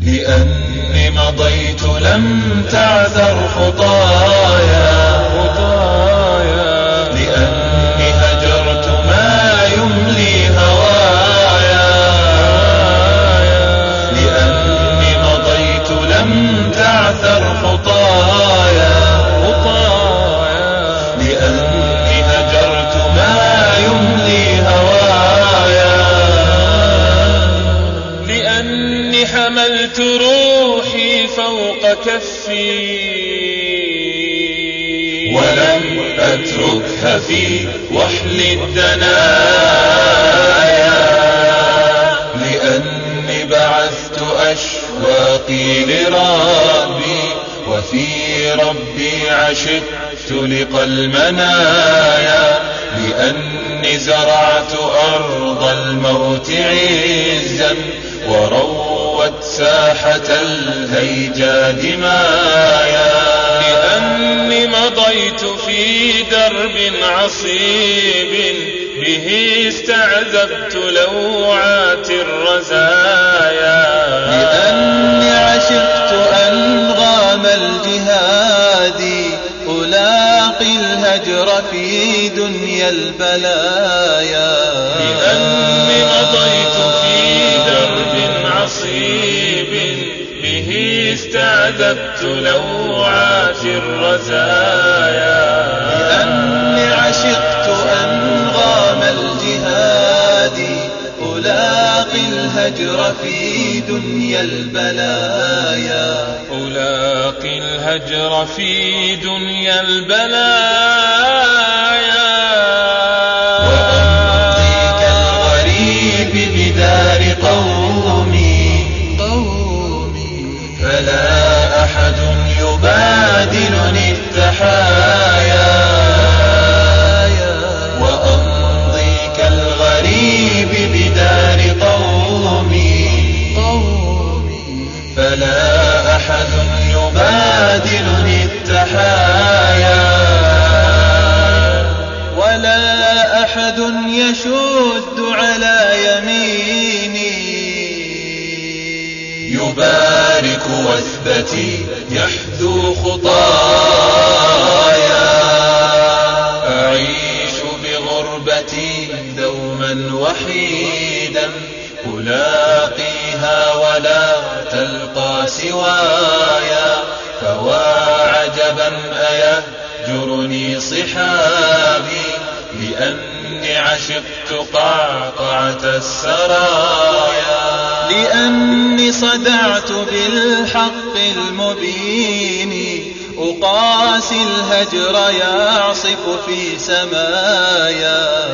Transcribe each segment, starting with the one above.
لأني مضيت لم تعثر خطايا. حملت روحي فوق كفي. ولم أتركها في وحل الدنايا. لأني بعثت أشواقي لربي وفي ربي عشقت لقى المنايا لأني زرعت أرض الموت عزا وروت ساحة الهيجا دمايا لأني مضيت في درب عصيب به استعذبت لوعات الرزايا. لأني عشقت أنغام الجهاد ألاقي الهجر في دنيا البلايا. لأني مضيت استعذبت لوعات الرزايا. لأني عشقت أنغام الجهاد ألاقي الهجر في دنيا البلايا. ألاقي الهجر في دنيا البلايا. أحد يبادلني التحايا. ولا أحد يشد على يميني. يبارك وثبتي يحذو خطايا. أعيش بغربتي دوما وحيدا ألاقيها ولا تلقى سوايا فوا عجبا أيهجرني صحابي لأني عشقت قعقعة السرايا. لأني صدعت بالحق المبين أقاسي الهجر يعصف في سمايا.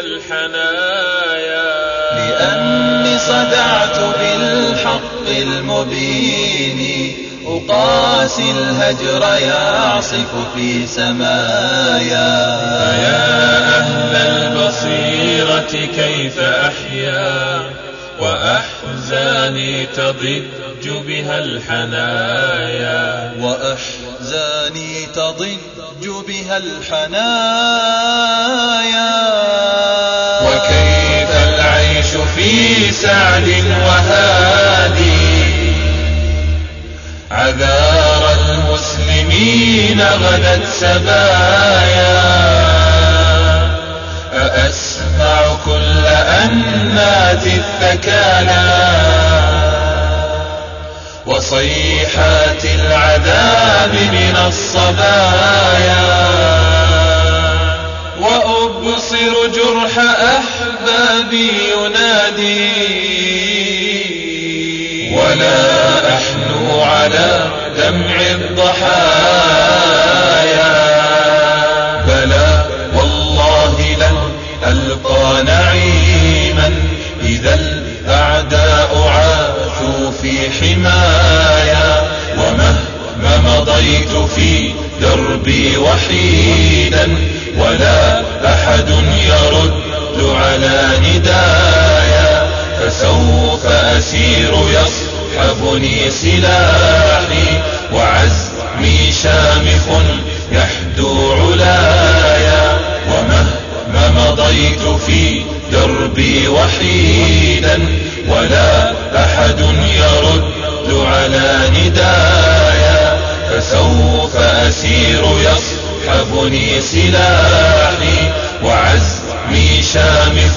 الحنايا. لأني صدعت بالحق المبين أقاسي الهجر يعصف في سمايا. فيا أهل البصيرة كيف أحيا؟ وأحزاني تضج بها الحنايا. وأحزاني تضج بها الحنايا. وكيف العيش في سعد وهادي. عذار المسلمين غدت سبايا. أأسمع كل أنات الثكالى وصيحات العذاب من الصبايا. وأبصر جرح أحبابي ينادي. ولا أحنو على دمع الضحايا. بلى والله لن ألقى نعيما إذا الأعداء في حمايا ومهما مضيت في دربي وحيدا ولا أحد يرد على ندايا فسوف أسير يصحبني سلاحي وعزمي شامخ يحدو علايا ومهما مضيت في دربي وحيدا ولا أحد يرد على ندايا فسوف أسير يصحبني سلاحي وعزمي شامخ